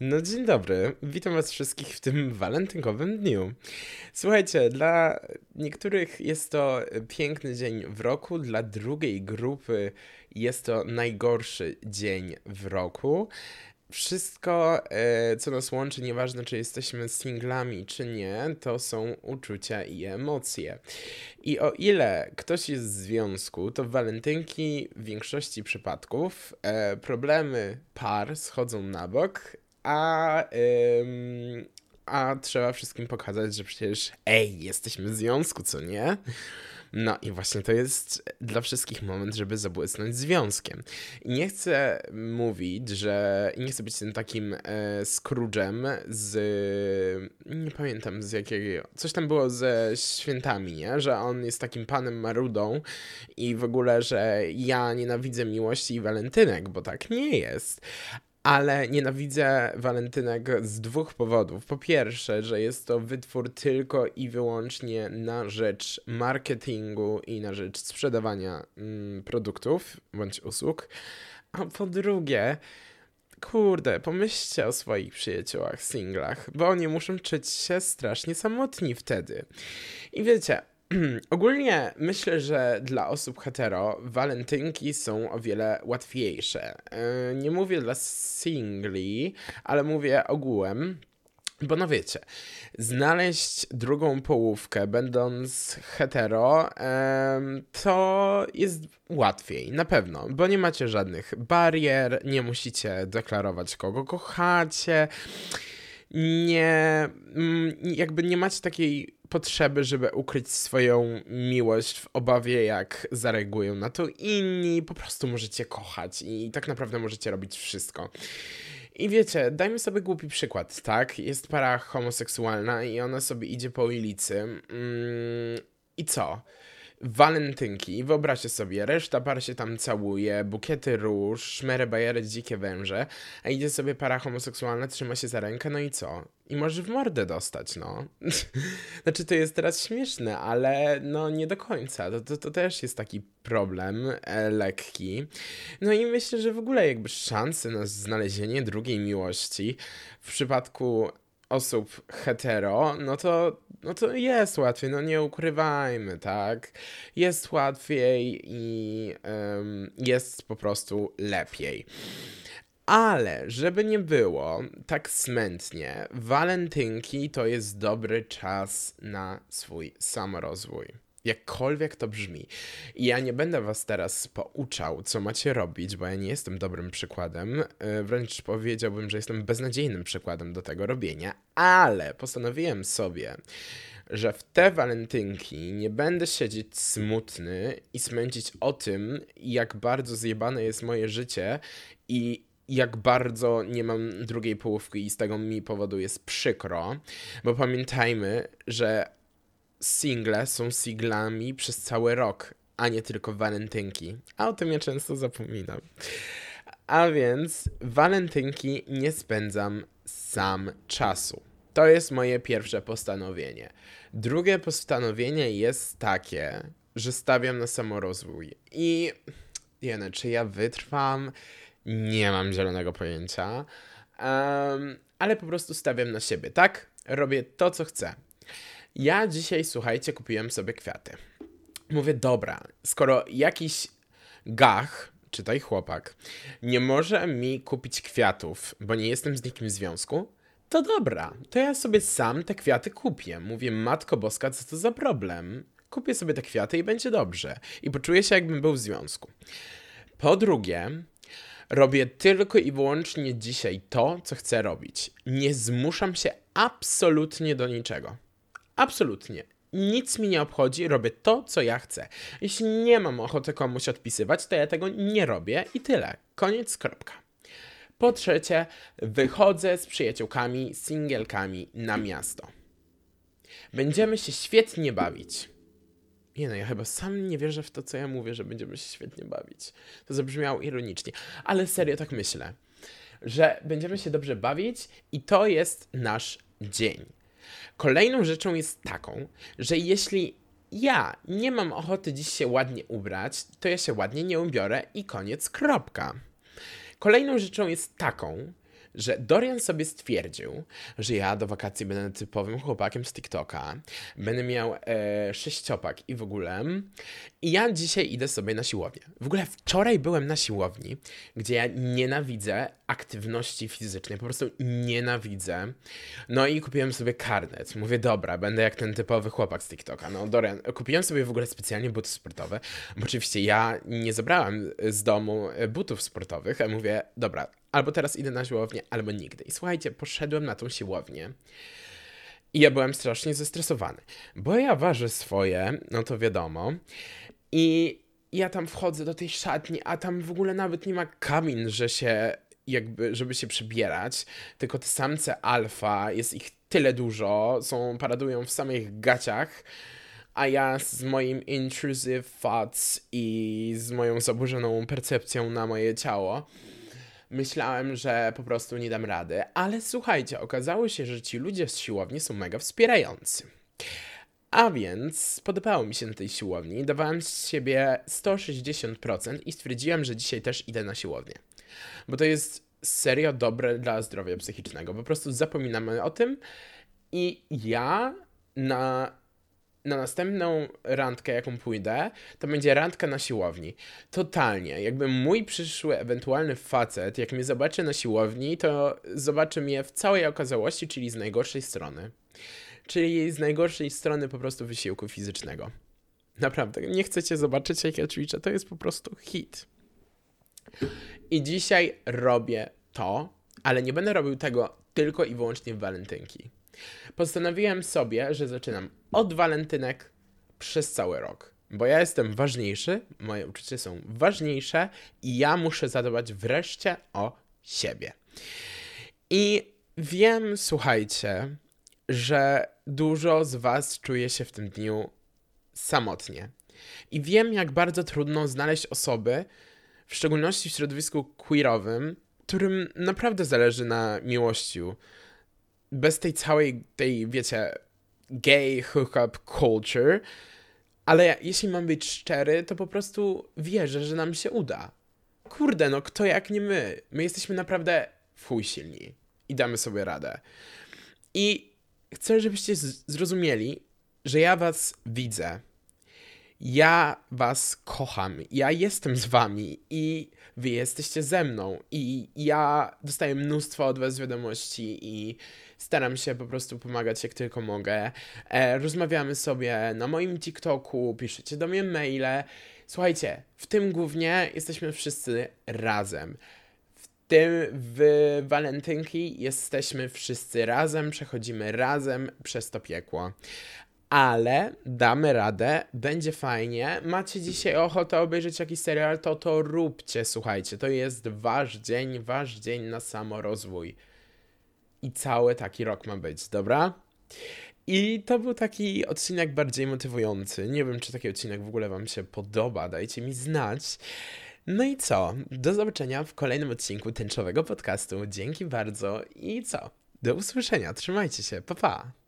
No dzień dobry, witam was wszystkich w tym walentynkowym dniu. Słuchajcie, dla niektórych jest to piękny dzień w roku, dla drugiej grupy jest to najgorszy dzień w roku. Wszystko, e, co nas łączy, nieważne czy jesteśmy singlami czy nie, to są uczucia i emocje. I o ile ktoś jest w związku, to w walentynki w większości przypadków e, problemy par schodzą na bok, a, ym, a trzeba wszystkim pokazać, że przecież ej, jesteśmy w związku, co nie? No i właśnie to jest dla wszystkich moment, żeby zabłysnąć związkiem. I nie chcę mówić, że nie chcę być tym takim e, Scrooge'em z nie pamiętam z jakiego, coś tam było ze świętami, nie? Że on jest takim panem marudą i w ogóle, że ja nienawidzę miłości i walentynek, bo tak nie jest ale nienawidzę walentynek z dwóch powodów. Po pierwsze, że jest to wytwór tylko i wyłącznie na rzecz marketingu i na rzecz sprzedawania mm, produktów bądź usług. A po drugie, kurde, pomyślcie o swoich przyjaciołach, singlach, bo oni muszą czuć się strasznie samotni wtedy. I wiecie, Ogólnie myślę, że dla osób hetero walentynki są o wiele łatwiejsze. E, nie mówię dla singli, ale mówię ogółem. Bo no wiecie, znaleźć drugą połówkę, będąc hetero, to jest łatwiej, na pewno, bo nie macie żadnych barier, nie musicie deklarować, kogo kochacie, nie, mm, jakby nie macie takiej potrzeby, żeby ukryć swoją miłość w obawie, jak zareagują na to inni. Po prostu możecie kochać i tak naprawdę możecie robić wszystko. I wiecie, dajmy sobie głupi przykład, tak? Jest para homoseksualna i ona sobie idzie po ulicy. Mm, I co? Walentynki, wyobraźcie sobie, reszta par się tam całuje, bukiety róż, szmery, bajery, dzikie węże, a idzie sobie para homoseksualna, trzyma się za rękę, no i co? I może w mordę dostać, no. znaczy, to jest teraz śmieszne, ale no nie do końca. To, to, to też jest taki problem e, lekki. No i myślę, że w ogóle jakby szanse na znalezienie drugiej miłości w przypadku osób hetero, no to, no to jest łatwiej, no nie ukrywajmy, tak? Jest łatwiej i um, jest po prostu lepiej. Ale, żeby nie było tak smętnie, walentynki to jest dobry czas na swój samorozwój. Jakkolwiek to brzmi. I ja nie będę was teraz pouczał, co macie robić, bo ja nie jestem dobrym przykładem. E, wręcz powiedziałbym, że jestem beznadziejnym przykładem do tego robienia, ale postanowiłem sobie, że w te walentynki nie będę siedzieć smutny i smęcić o tym, jak bardzo zjebane jest moje życie i jak bardzo nie mam drugiej połówki i z tego mi powodu jest przykro, bo pamiętajmy, że single są singlami przez cały rok, a nie tylko walentynki. A o tym ja często zapominam. A więc walentynki nie spędzam sam czasu. To jest moje pierwsze postanowienie. Drugie postanowienie jest takie, że stawiam na samorozwój. I jene, czy ja wytrwam? Nie mam zielonego pojęcia. Um, ale po prostu stawiam na siebie, tak? Robię to, co chcę. Ja dzisiaj, słuchajcie, kupiłem sobie kwiaty. Mówię, dobra, skoro jakiś gach, czytaj chłopak, nie może mi kupić kwiatów, bo nie jestem z nikim w związku, to dobra, to ja sobie sam te kwiaty kupię. Mówię, matko boska, co to za problem? Kupię sobie te kwiaty i będzie dobrze. I poczuję się, jakbym był w związku. Po drugie, robię tylko i wyłącznie dzisiaj to, co chcę robić. Nie zmuszam się absolutnie do niczego. Absolutnie. Nic mi nie obchodzi, robię to, co ja chcę. Jeśli nie mam ochoty komuś odpisywać, to ja tego nie robię i tyle. Koniec, kropka. Po trzecie, wychodzę z przyjaciółkami, singielkami na miasto. Będziemy się świetnie bawić. Nie no, ja chyba sam nie wierzę w to, co ja mówię, że będziemy się świetnie bawić. To zabrzmiało ironicznie, ale serio tak myślę, że będziemy się dobrze bawić i to jest nasz dzień. Kolejną rzeczą jest taką, że jeśli ja nie mam ochoty dziś się ładnie ubrać, to ja się ładnie nie ubiorę i koniec, kropka. Kolejną rzeczą jest taką, że Dorian sobie stwierdził, że ja do wakacji będę typowym chłopakiem z TikToka, będę miał e, sześciopak i w ogóle. I ja dzisiaj idę sobie na siłownię. W ogóle wczoraj byłem na siłowni, gdzie ja nienawidzę aktywności fizycznej, po prostu nienawidzę. No i kupiłem sobie karnet. Mówię, dobra, będę jak ten typowy chłopak z TikToka. No Dorian, kupiłem sobie w ogóle specjalnie buty sportowe, bo oczywiście ja nie zabrałem z domu butów sportowych, a mówię, dobra, albo teraz idę na siłownię, albo nigdy. I słuchajcie, poszedłem na tą siłownię. I ja byłem strasznie zestresowany, bo ja ważę swoje, no to wiadomo. I ja tam wchodzę do tej szatni, a tam w ogóle nawet nie ma kabin, że się jakby, żeby się przebierać, tylko te samce alfa, jest ich tyle dużo, są, paradują w samych gaciach, a ja z moim intrusive thoughts i z moją zaburzoną percepcją na moje ciało myślałem, że po prostu nie dam rady, ale słuchajcie, okazało się, że ci ludzie z siłowni są mega wspierający. A więc podobało mi się na tej siłowni, dawałem z siebie 160% i stwierdziłem, że dzisiaj też idę na siłownię. Bo to jest serio dobre dla zdrowia psychicznego. Po prostu zapominamy o tym i ja na na następną randkę, jaką pójdę, to będzie randka na siłowni. Totalnie. Jakby mój przyszły ewentualny facet, jak mnie zobaczy na siłowni, to zobaczy mnie w całej okazałości, czyli z najgorszej strony. Czyli z najgorszej strony po prostu wysiłku fizycznego. Naprawdę, nie chcecie zobaczyć, jak ja ćwiczę, to jest po prostu hit. I dzisiaj robię to, ale nie będę robił tego tylko i wyłącznie w walentynki. Postanowiłem sobie, że zaczynam od walentynek przez cały rok. Bo ja jestem ważniejszy, moje uczucia są ważniejsze i ja muszę zadbać wreszcie o siebie. I wiem, słuchajcie, że dużo z Was czuje się w tym dniu samotnie. I wiem, jak bardzo trudno znaleźć osoby, w szczególności w środowisku queerowym, którym naprawdę zależy na miłości, bez tej całej, tej, wiecie, gay hookup culture, ale jeśli mam być szczery, to po prostu wierzę, że nam się uda. Kurde, no kto jak nie my? My jesteśmy naprawdę w chuj silni i damy sobie radę. I chcę, żebyście zrozumieli, że ja was widzę. Ja was kocham. Ja jestem z wami i wy jesteście ze mną. I ja dostaję mnóstwo od was wiadomości i Staram się po prostu pomagać jak tylko mogę. E, rozmawiamy sobie na moim TikToku, piszecie do mnie maile. Słuchajcie, w tym głównie jesteśmy wszyscy razem. W tym w walentynki jesteśmy wszyscy razem, przechodzimy razem przez to piekło ale damy radę, będzie fajnie. Macie dzisiaj ochotę obejrzeć jakiś serial, to to róbcie, słuchajcie. To jest wasz dzień, wasz dzień na samorozwój i cały taki rok ma być, dobra? I to był taki odcinek bardziej motywujący. Nie wiem, czy taki odcinek w ogóle Wam się podoba, dajcie mi znać. No i co? Do zobaczenia w kolejnym odcinku tęczowego podcastu. Dzięki bardzo i co? Do usłyszenia. Trzymajcie się. Pa pa.